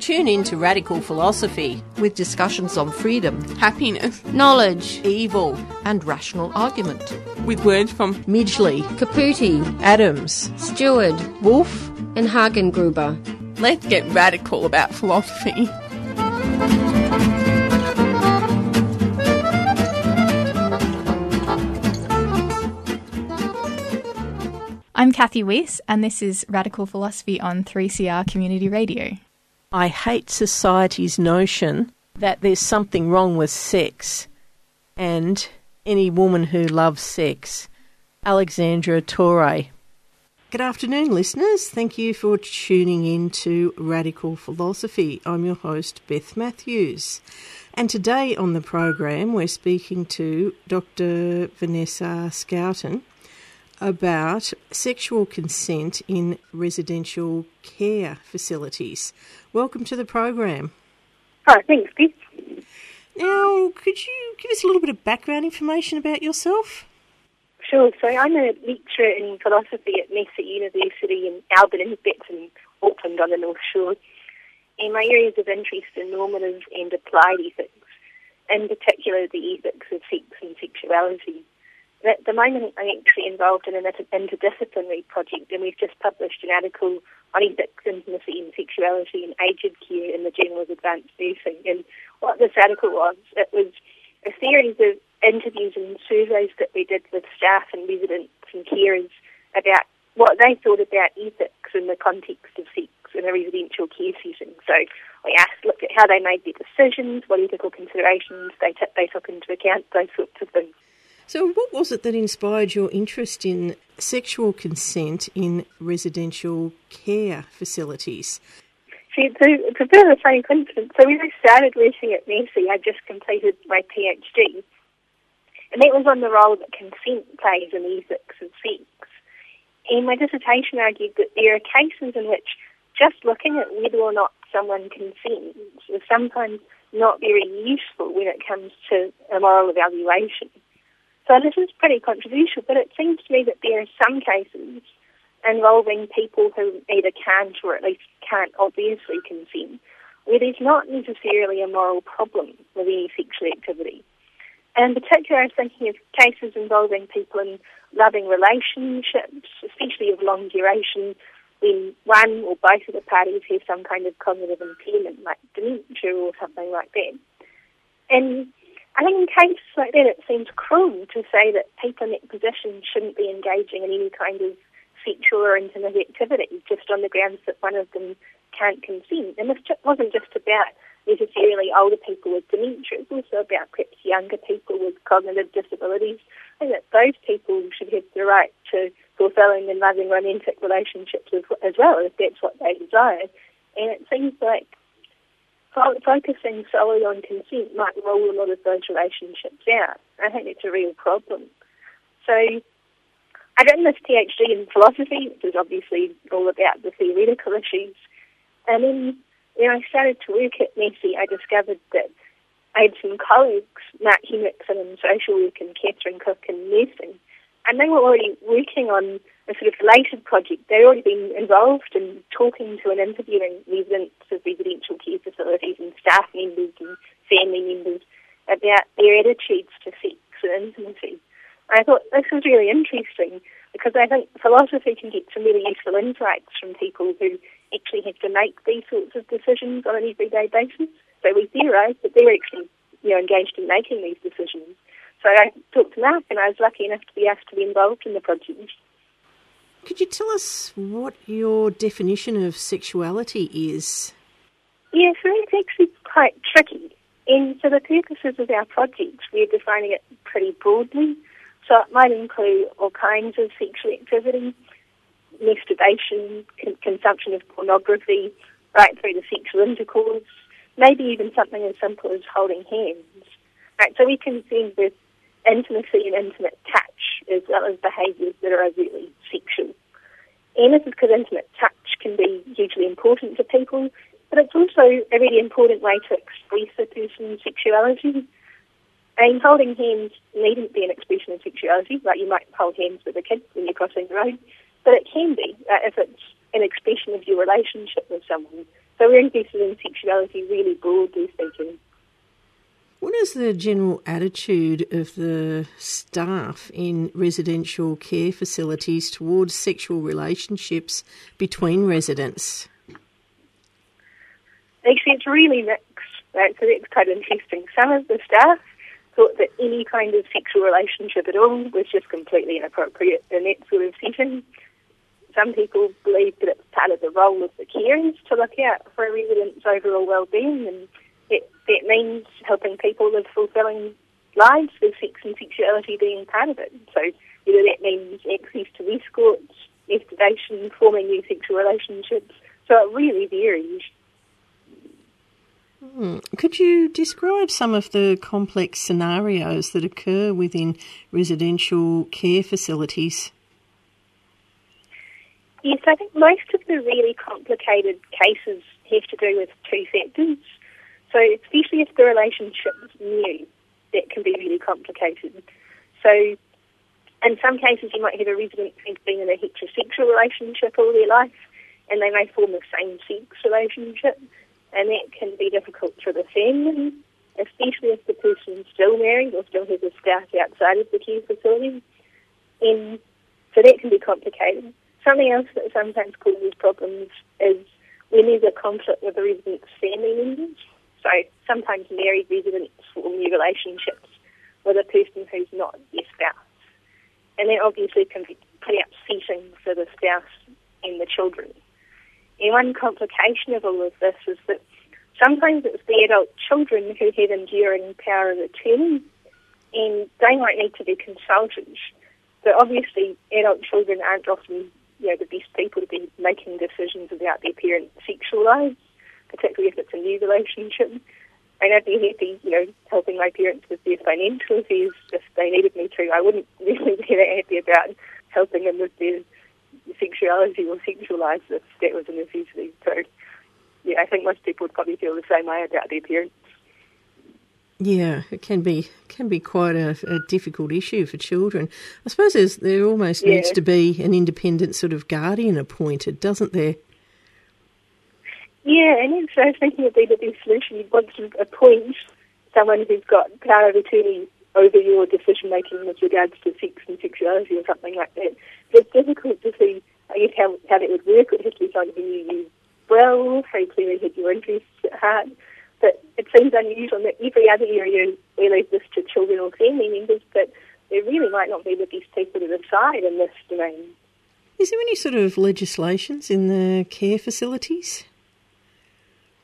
Tune in to Radical Philosophy with discussions on freedom, happiness, knowledge, evil, and rational argument. With words from Midgley, Caputi, Adams, Stewart, Wolf, and Hagengruber. Let's get radical about philosophy. I'm Kathy Weiss, and this is Radical Philosophy on 3CR Community Radio. I hate society's notion that there's something wrong with sex and any woman who loves sex. Alessandra Torre. Good afternoon, listeners. Thank you for tuning in to Radical Philosophy. I'm your host, Beth Matthews. And today on the program, we're speaking to Dr. Vanessa Schouten about sexual consent in residential care facilities. Welcome to the program. Hi, thanks, Beth. Now, could you give us a little bit of background information about yourself? Sure. So I'm a lecturer in philosophy at Massey University in Albert and Betts Auckland on the North Shore. And my areas of interest are normative and applied ethics, in particular the ethics of sex and sexuality. At the moment, I'm actually involved in an interdisciplinary project, and we've just published an article on ethics, intimacy, and sexuality in aged care in the Journal of Advanced Nursing. And what this article was, it was a series of interviews and surveys that we did with staff and residents and carers about what they thought about ethics in the context of sex in a residential care setting. So we asked, looked at how they made their decisions, what ethical considerations they, t- they took into account, those sorts of things. So, what was it that inspired your interest in sexual consent in residential care facilities? See, a, a funny coincidence. So, when I started working at Massey, I just completed my PhD, and that was on the role that consent plays in ethics and sex. And my dissertation argued that there are cases in which just looking at whether or not someone consents is sometimes not very useful when it comes to a moral evaluation. So this is pretty controversial, but it seems to me that there are some cases involving people who either can't or at least can't obviously consent, where there's not necessarily a moral problem with any sexual activity. And in particular, I'm thinking of cases involving people in loving relationships, especially of long duration, when one or both of the parties have some kind of cognitive impairment, like dementia or something like that. And I think in cases like that, it seems cruel to say that people in that position shouldn't be engaging in any kind of sexual or intimate activity just on the grounds that one of them can't consent. And this wasn't just about necessarily older people with dementia, it's also about perhaps younger people with cognitive disabilities, and that those people should have the right to fulfilling and loving romantic relationships as, as well, if that's what they desire. And it seems like focusing solely on consent might rule a lot of those relationships out. I think it's a real problem. So I've done this PhD in philosophy, which is obviously all about the theoretical issues. And then when I started to work at Massey, I discovered that I had some colleagues, Mark Henrickson in social work and Catherine Cook in nursing, and they were already working on a sort of related project. They'd already been involved in talking to and interviewing residents of residential care facilities and staff members and family members about their attitudes to sex and intimacy. I thought this was really interesting because I think philosophy can get some really useful insights from people who actually have to make these sorts of decisions on an everyday basis. So we theorise, but they're actually you know, engaged in making these decisions. So I talked to Mark, and I was lucky enough to be asked to be involved in the project. Could you tell us what your definition of sexuality is? Yes, yeah, so it's actually quite tricky. And for the purposes of our project, we're defining it pretty broadly. So it might include all kinds of sexual activity, masturbation, con- consumption of pornography, right through to sexual intercourse, maybe even something as simple as holding hands. Right, so we concern with intimacy and intimate touch as well as behaviours that are overtly sexual. And this is because intimate touch can be hugely important to people, but it's also a really important way to express a person's sexuality. And holding hands needn't be an expression of sexuality, like you might hold hands with a kid when you're crossing the road, but it can be uh, if it's an expression of your relationship with someone. So we're interested in sexuality really broadly speaking. What is the general attitude of the staff in residential care facilities towards sexual relationships between residents? Actually, it's really mixed. Right? So that's quite interesting. Some of the staff thought that any kind of sexual relationship at all was just completely inappropriate in that sort of setting. Some people believe that it's part of the role of the carers to look out for a resident's overall well-being, and it, that means helping people live fulfilling lives with sex and sexuality being part of it. So whether that means access to escorts, masturbation, forming new sexual relationships. So it really varies. Hmm. Could you describe some of the complex scenarios that occur within residential care facilities? Yes, I think most of the really complicated cases have to do with two factors. So, especially if the relationship is new, that can be really complicated. So, in some cases, you might have a resident who's been in a heterosexual relationship all their life, and they may form a same-sex relationship and that can be difficult for the family, especially if the person's still married or still has a spouse outside of the care facility. And so that can be complicated. Something else that sometimes causes problems is when there's a conflict with the resident's family members. So sometimes married residents form new relationships with a person who's not their spouse. And that obviously can be pretty upsetting for the spouse and the children. And one complication of all of this is that sometimes it's the adult children who have enduring power of attorney, and they might need to be consulted. But obviously, adult children aren't often you know, the best people to be making decisions about their parents' sexual lives, particularly if it's a new relationship. And I'd be happy, you know, helping my parents with their financial affairs if they needed me to. I wouldn't really be that happy about helping them with their sexuality or sexual lives if that was a necessity. So, yeah, I think most people would probably feel the same way about their parents. Yeah, it can be can be quite a, a difficult issue for children. I suppose there almost yeah. needs to be an independent sort of guardian appointed, doesn't there? Yeah, and so I was thinking it'd be the best solution. You'd want to appoint someone who's got power of attorney over your decision making with regards to sex and sexuality or something like that. But it's difficult to see, I guess, how, how that would work. It has to be knew you well, who clearly had your interests at heart. But it seems unusual that every other area we leave this to children or family members, but there really might not be the best people to decide in this domain. Is there any sort of legislations in the care facilities?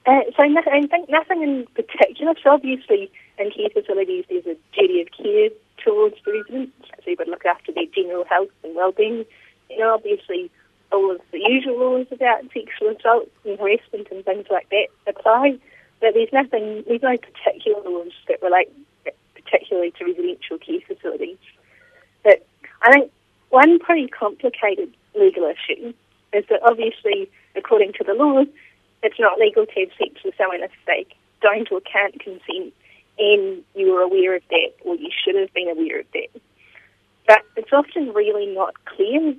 Uh, so I think nothing in particular. So obviously in care facilities there's a duty of care towards the residents. So you would look after their general health and well-being. You know, obviously all of the usual laws about sexual assault and harassment and things like that apply. But there's nothing, there's no particular laws that relate particularly to residential care facilities. But I think one pretty complicated legal issue is that obviously, according to the law, it's not legal to have sex with someone if they don't or can't consent and you were aware of that or you should have been aware of that. But it's often really not clear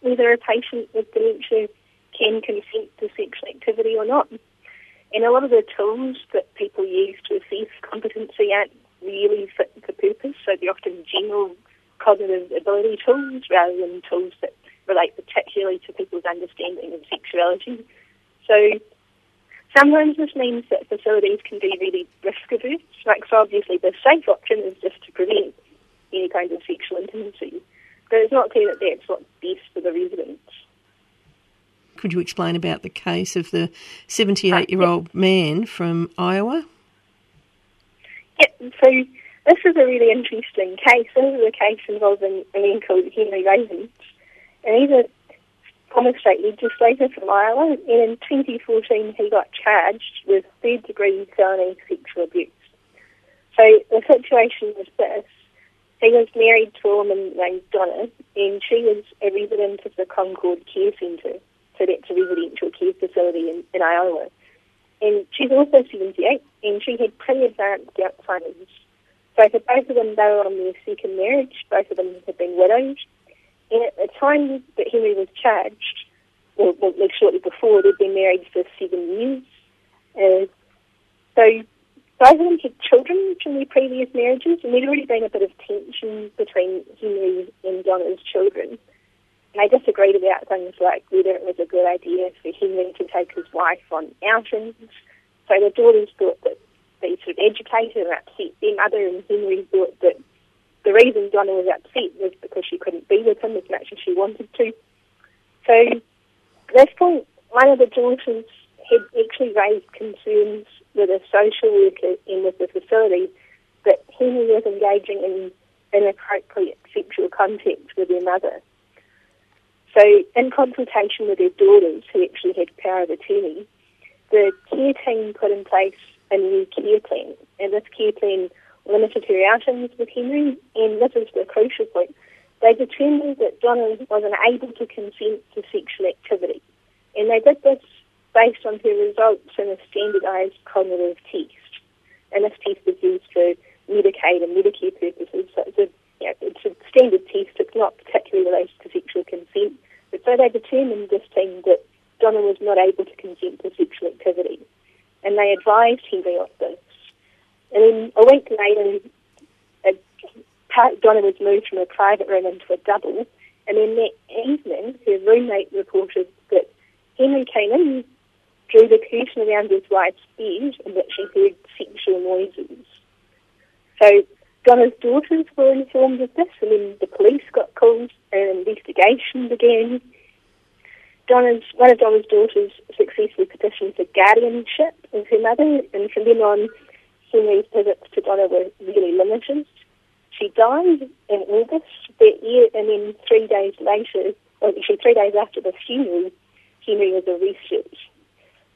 whether a patient with dementia can consent to sexual activity or not. And a lot of the tools that people use to assess competency aren't really fit for purpose, so they're often general cognitive ability tools rather than tools that relate particularly to people's understanding of sexuality. So sometimes this means that facilities can be really risk averse. Like, so obviously the safe option is just to prevent any kind of sexual intimacy. But it's not clear that that's what's best for the residents. Could you explain about the case of the 78 year old man from Iowa? Yeah, so this is a really interesting case. This is a case involving a man called Henry Rayhons. And he's a state legislator from Iowa, and in 2014 he got charged with third degree felony sexual abuse. So the situation was this. He was married to a woman named Donna, and she was a resident of the Concord Care Centre. So that's a residential care facility in, in Iowa. And she's also 78, and she had pretty advanced Alzheimer's. So for both of them, they were on their second marriage. Both of them had been widowed. At the time that Henry was charged, or well, like shortly before, they'd been married for seven years. Uh, so both of them had children from their previous marriages, and there'd already been a bit of tension between Henry and Donna's children. And they disagreed about things like whether it was a good idea for Henry to take his wife on outings. So the daughters thought that they sort of agitated and upset their mother, and Henry thought that the reason Donna was upset was because she couldn't be with him as much as she wanted to. So at this point, one of the daughters had actually raised concerns with a social worker and with the facility that Henry was engaging in inappropriate sexual contact with their mother. So, in consultation with their daughters, who actually had power of attorney, the care team put in place a new care plan, and this care plan limited her outings with Henry, and this is the crucial point. They determined that Donna was unable to consent to sexual activity, and they did this based on her results in a standardised cognitive test. And this test is used for Medicaid and Medicare purposes, so it's a, you know, it's a standard test. It's not particularly related to sexual consent. But so they determined this thing that Donna was not able to consent to sexual activity. And they advised Henry then a week later, Donna was moved from a private room into a double. And then that evening, her roommate reported that Henry came in drew the curtain around his wife's bed and that she heard sexual noises. So Donna's daughters were informed of this and then the police got called and an investigation began. Donna's, one of Donna's daughters successfully petitioned for guardianship of her mother and from then on Henry's visits to Donna were really limited. She died in August that year and then three days later, or actually three days after the funeral, Henry was arrested.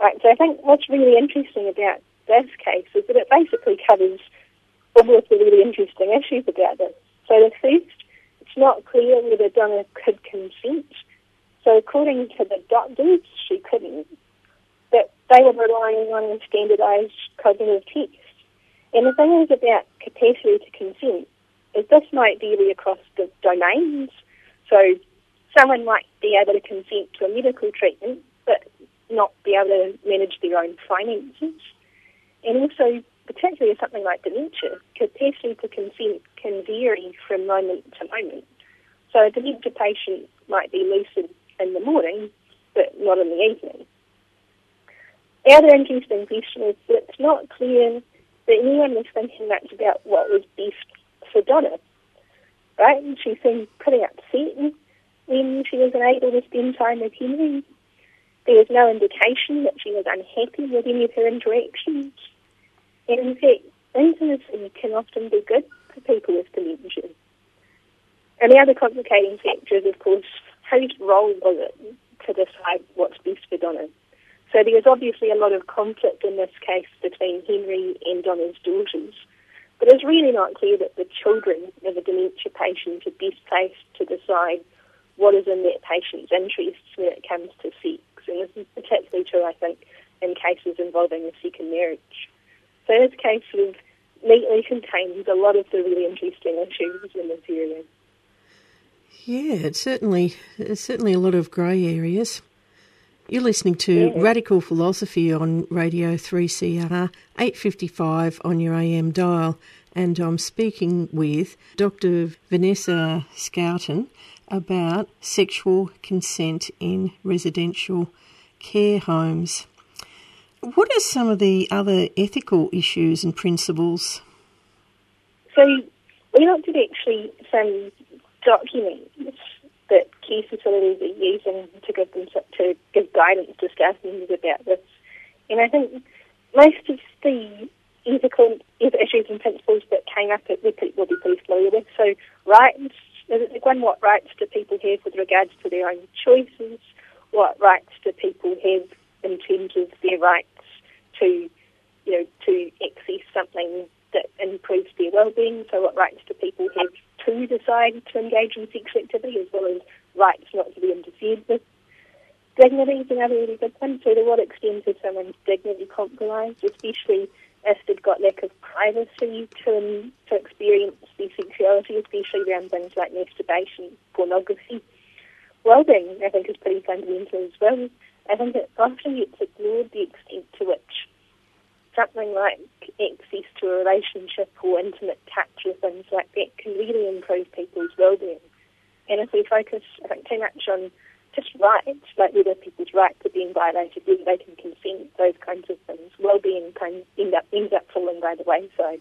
Right, so I think what's really interesting about this case is that it basically covers all of the really interesting issues about this. So the first, it's not clear whether Donna could consent. So according to the doctors, she couldn't. But they were relying on standardised cognitive test. And the thing is about capacity to consent is this might vary across the domains. So someone might be able to consent to a medical treatment, but not be able to manage their own finances. And also, particularly with something like dementia, capacity to consent can vary from moment to moment. So a dementia patient might be lucid in the morning, but not in the evening. The other interesting question is that it's not clear that anyone was thinking much about what was best for Donna. Right? And she seemed pretty upset when she was unable to spend time with Henry there was no indication that she was unhappy with any of her interactions. And in fact, intimacy can often be good for people with dementia. And the other complicating factor is, of course, whose role was it to decide what's best for Donna? So there was obviously a lot of conflict in this case between Henry and Donna's daughters. But it's really not clear that the children of a dementia patient are best placed to decide what is in that patient's interests when it comes to sex and this is particularly true, I think, in cases involving a second marriage. So this case sort of neatly contains a lot of the really interesting issues in this area. Yeah, it's certainly it's certainly a lot of grey areas. You're listening to yeah. Radical Philosophy on Radio 3CR, 855 on your AM dial, and I'm speaking with Dr. Vanessa Schouten about sexual consent in residential care homes. What are some of the other ethical issues and principles? So, we looked at actually some documents that care facilities are using to give them to give guidance to staff members about this, and I think most of the ethical issues and principles that came up we will be pretty familiar with. So, rights one, what rights do people have with regards to their own choices? What rights do people have in terms of their rights to, you know, to access something that improves their well-being. So what rights do people have to decide to engage in sexual activity as well as rights not to be interfered with? Dignity is another really big one. So to what extent is someone's dignity compromised, especially if they've got lack of privacy to, to experience their sexuality, especially around things like masturbation, pornography. Well-being, I think, is pretty fundamental as well. I think it often gets ignored the extent to which something like access to a relationship or intimate touch or things like that can really improve people's well-being. And if we focus, I think, too much on just rights, like whether people's rights are being violated, whether they can consent, those kinds of things, well-being kind of end up, ends up falling by the wayside.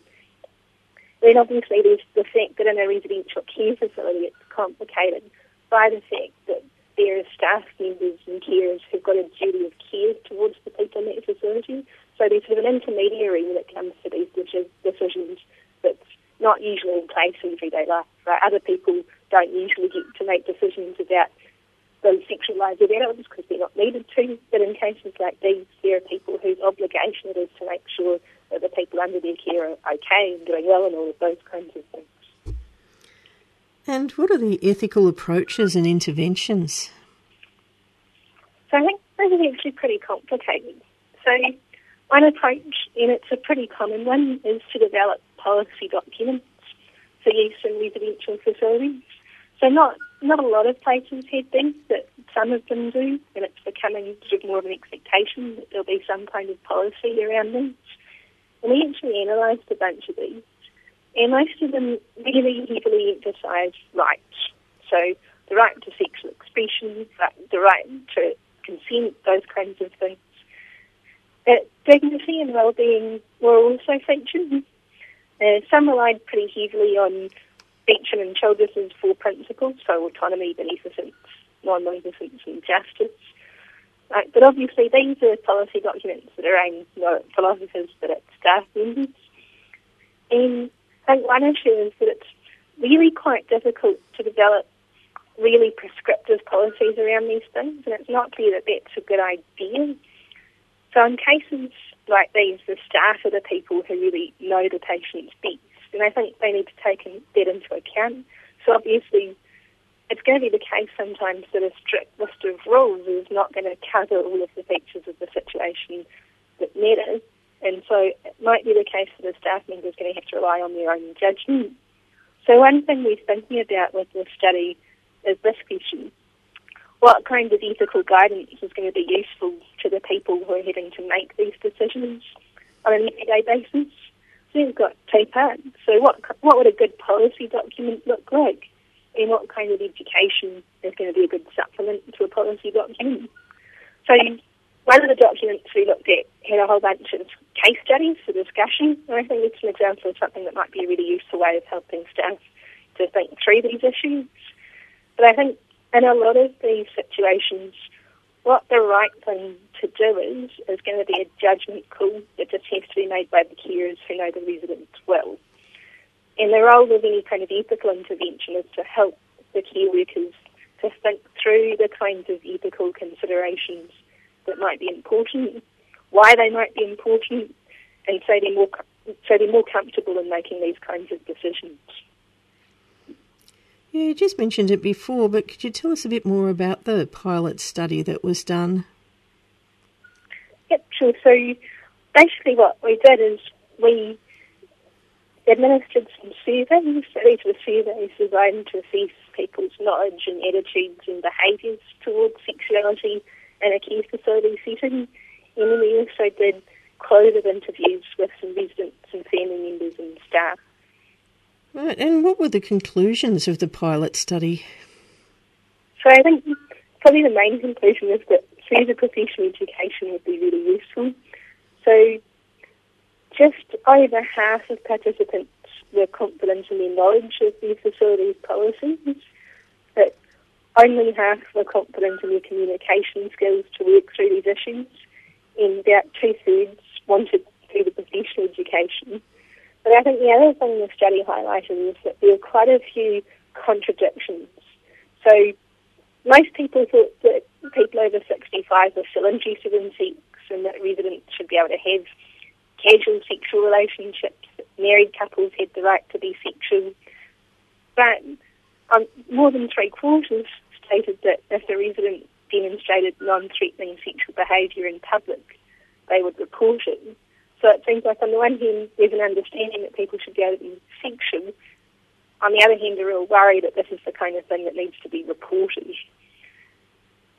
Then obviously there's the fact that in a residential care facility it's complicated by the fact that there are staff members and carers who've got a duty of care towards the people in that facility. So there's sort of an intermediary when it comes to these decisions that's not usually in place in everyday life. Right? Other people don't usually get to make decisions about those sexual lives of adults because they're not needed to. But in cases like these, there are people whose obligation it is to make sure that the people under their care are okay and doing well and all of those kinds of things. And what are the ethical approaches and interventions? So I think those are actually pretty complicated. So one approach, and it's a pretty common one, is to develop policy documents for use in residential facilities. So not not a lot of places have these, but some of them do, and it's becoming sort of more of an expectation that there'll be some kind of policy around these. And we actually analysed a bunch of these, and most of them really heavily emphasise rights. So the right to sexual expression, the right to consent, those kinds of things. Uh, dignity and well-being were also featured. Uh, some relied pretty heavily on Beauchamp and Childress's four principles, so autonomy, beneficence, non-maleficence and justice. But obviously these are policy documents that are aimed not at philosophers but at staff members. And I think one issue is that it's really quite difficult to develop really prescriptive policies around these things, and it's not clear that that's a good idea. So in cases like these, the staff are the people who really know the patients best and I think they need to take that into account. So obviously, it's going to be the case sometimes that a strict list of rules is not going to cover all of the features of the situation that matter. And so it might be the case that a staff member is going to have to rely on their own judgment. So one thing we're thinking about with this study is this question. What kind of ethical guidance is going to be useful to the people who are having to make these decisions on an everyday basis? So we've got parts. So what what would a good policy document look like? And what kind of education is going to be a good supplement to a policy document? So one of the documents we looked at had a whole bunch of case studies for discussion, and I think it's an example of something that might be a really useful way of helping staff to think through these issues. But I think in a lot of these situations, what the right thing to do is, is going to be a judgment call that just has to be made by the carers who know the residents well. And the role of any kind of ethical intervention is to help the care workers to think through the kinds of ethical considerations that might be important, why they might be important, and so they're more so they're more comfortable in making these kinds of decisions. Yeah, you just mentioned it before, but could you tell us a bit more about the pilot study that was done? Yep, sure. So basically, what we did is we administered some surveys. So these were surveys designed to assess people's knowledge and attitudes and behaviours towards sexuality in a care facility setting. And then we also did closed interviews with some residents and family members and staff. Right, and what were the conclusions of the pilot study? So I think probably the main conclusion is that further professional education would be really useful. So just over half of participants were confident in their knowledge of the facility's policies, but only half were confident in their communication skills to work through these issues, and about two thirds wanted further professional education. But I think the other thing the study highlighted is that there were quite a few contradictions. So most people thought that people over 65 were still interested in sex and that residents should be able to have casual sexual relationships married couples had the right to be sexual. But um, more than three quarters stated that if a resident demonstrated non-threatening sexual behaviour in public, they would report it. So it seems like on the one hand there's an understanding that people should be able to be sexual. On the other hand, a real worry that this is the kind of thing that needs to be reported.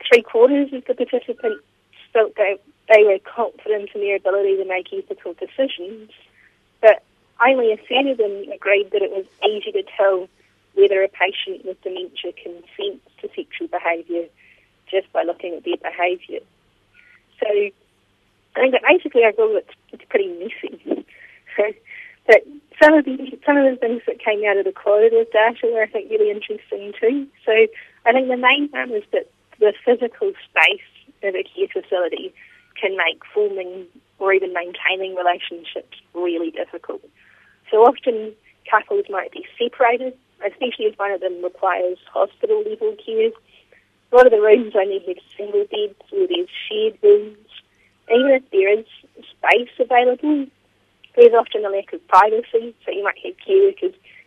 Three quarters of the participants felt they, they were confident in their ability to make ethical decisions, but only a third of them agreed that it was easy to tell whether a patient with dementia consents to sexual behaviour just by looking at their behaviour. So I think that basically overall it's, it's pretty messy. So, but some of the some of the things that came out of the qualitative data were I think really interesting too. So I think the main one is that the physical space of a care facility can make forming or even maintaining relationships really difficult. So often couples might be separated, especially if one of them requires hospital level care. A lot of the rooms only have single beds or there's shared rooms. Even if there is space available, there's often a lack of privacy, so you might have care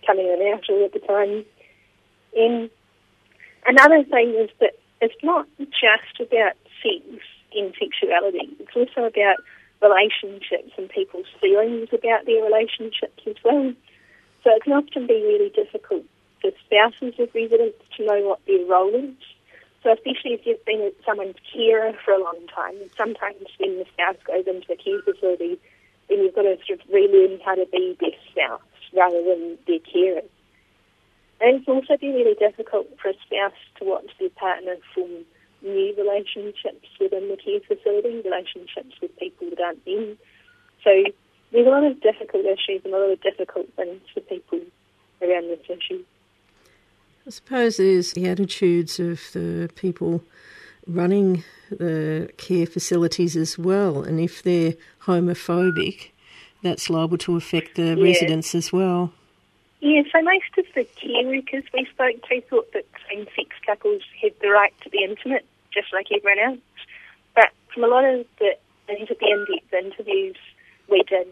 coming in and out all the time. And another thing is that it's not just about sex in sexuality, it's also about relationships and people's feelings about their relationships as well. So it can often be really difficult for spouses of residents to know what their role is. So especially if you've been someone's carer for a long time, sometimes when the spouse goes into a care facility, then you've got to sort of relearn how to be their spouse rather than their carer. And it can also be really difficult for a spouse to watch their partner form new relationships within the care facility, relationships with people that aren't them. So there's a lot of difficult issues and a lot of difficult things for people around this issue. I suppose there's the attitudes of the people running the care facilities as well, and if they're homophobic, that's liable to affect the residents as well. Yeah, so most of the care workers we spoke to thought that same-sex couples had the right to be intimate, just like everyone else. But from a lot of the the in-depth interviews we did,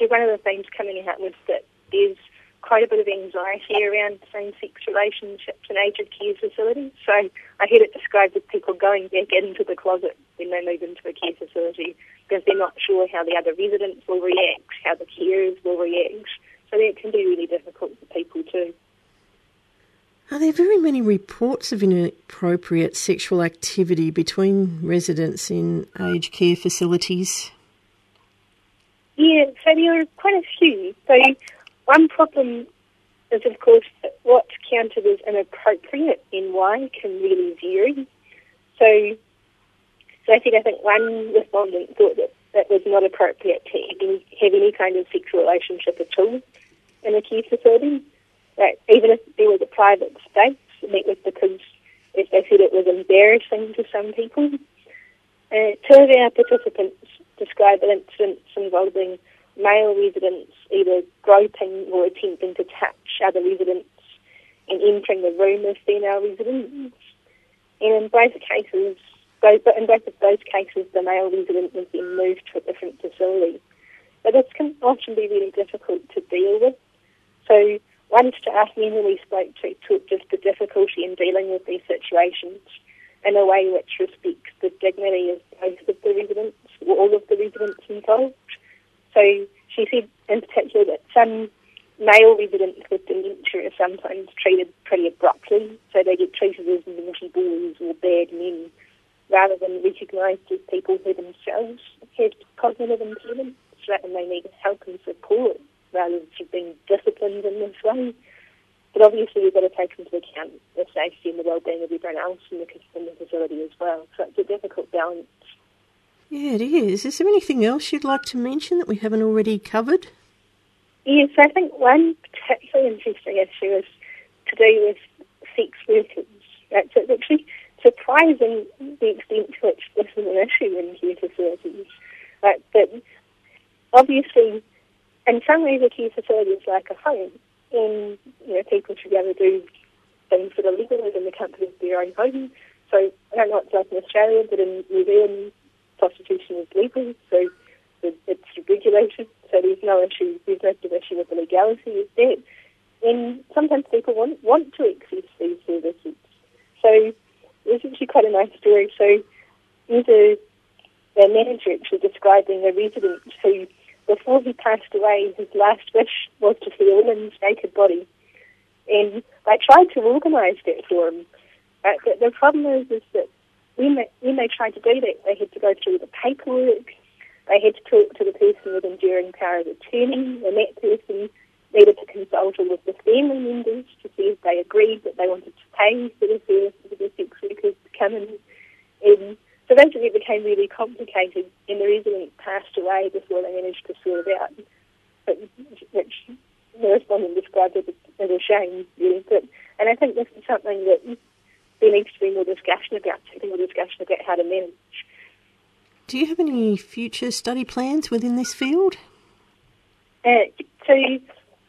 so one of the themes coming out was that there's quite a bit of anxiety around same-sex relationships in aged care facilities. So I heard it described as people going back into the closet when they move into a care facility because they're not sure how the other residents will react, how the carers will react. So that can be really difficult for people too. Are there very many reports of inappropriate sexual activity between residents in aged care facilities? Yeah, so there are quite a few. So one problem is, of course, that what's counted as inappropriate and why can really vary. So, so I think I think one respondent thought that that was not appropriate to even have any kind of sexual relationship at all in a care facility. That even if there was a private space, and that was because, as they said, it was embarrassing to some people. Uh, two of our participants described an incidents involving male residents either groping or attempting to touch other residents and entering the room of female residents. And in both cases, both, in both of those cases, the male resident was then moved to a different facility. But this can often be really difficult to deal with. So one staff member we spoke to talked of the difficulty in dealing with these situations in a way which respects the dignity of both of the residents, or all of the residents involved. So she said in particular that some male residents with dementia are sometimes treated pretty abruptly, so they get treated as naughty boys or bad men, rather than recognised as people who themselves have cognitive impairments and they need help and support rather than being disciplined in this way. But obviously we've got to take into account the safety and the well-being of everyone else in the, in the facility as well. So it's a difficult balance yeah, it is. Is there anything else you'd like to mention that we haven't already covered? Yes, I think one particularly interesting issue is to do with sex workers. It's actually surprising the extent to which this is an issue in care facilities. But obviously, in some ways, a care facility is like a home, and you know people should be able to do things that are legal within the comfort of their own home. So I don't know what's like in Australia, but in New Zealand, prostitution is legal, so it's regulated. so there's no issue, there's no issue with the legality of that. And sometimes people want, want to access these services. So it's actually quite a nice story. So there's a, a manager actually describing a resident who, before he passed away, his last wish was to see a woman's naked body. And they tried to organise that for him. But the, the problem is, is that when they, when they tried to do that, they had to go through the paperwork. They had to talk to the person with enduring power of attorney, and that person needed to consult with the family members to see if they agreed that they wanted to pay for the services of the sex workers to come in. And so basically it became really complicated, and the resident passed away before they managed to sort it out, which the respondent described as a, as a shame, really. But, and I think this is something that needs to be more discussion about, more discussion about how to manage. Do you have any future study plans within this field? Uh, so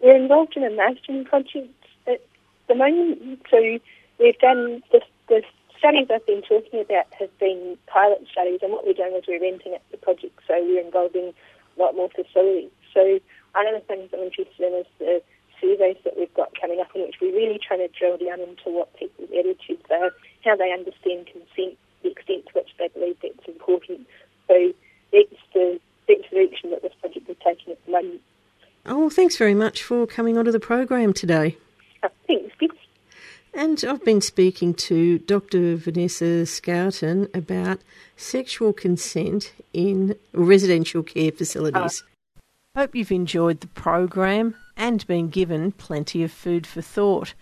we're involved in a master's project at the moment. So we've done the, the studies I've been talking about have been pilot studies, and what we're doing is we're renting out the project. So we're involving a lot more facilities. So one of the things I'm interested in is the surveys that we've got coming up, in which we're really trying to drill down into what people's attitudes are, how they understand consent, the extent to which they believe that's important. So that's the, that's the direction that this project is taking at the moment. Oh, thanks very much for coming onto the program today. Oh, thanks, Beth. And I've been speaking to Dr. Vanessa Schouten about sexual consent in residential care facilities. Hope you've enjoyed the program and been given plenty of food for thought.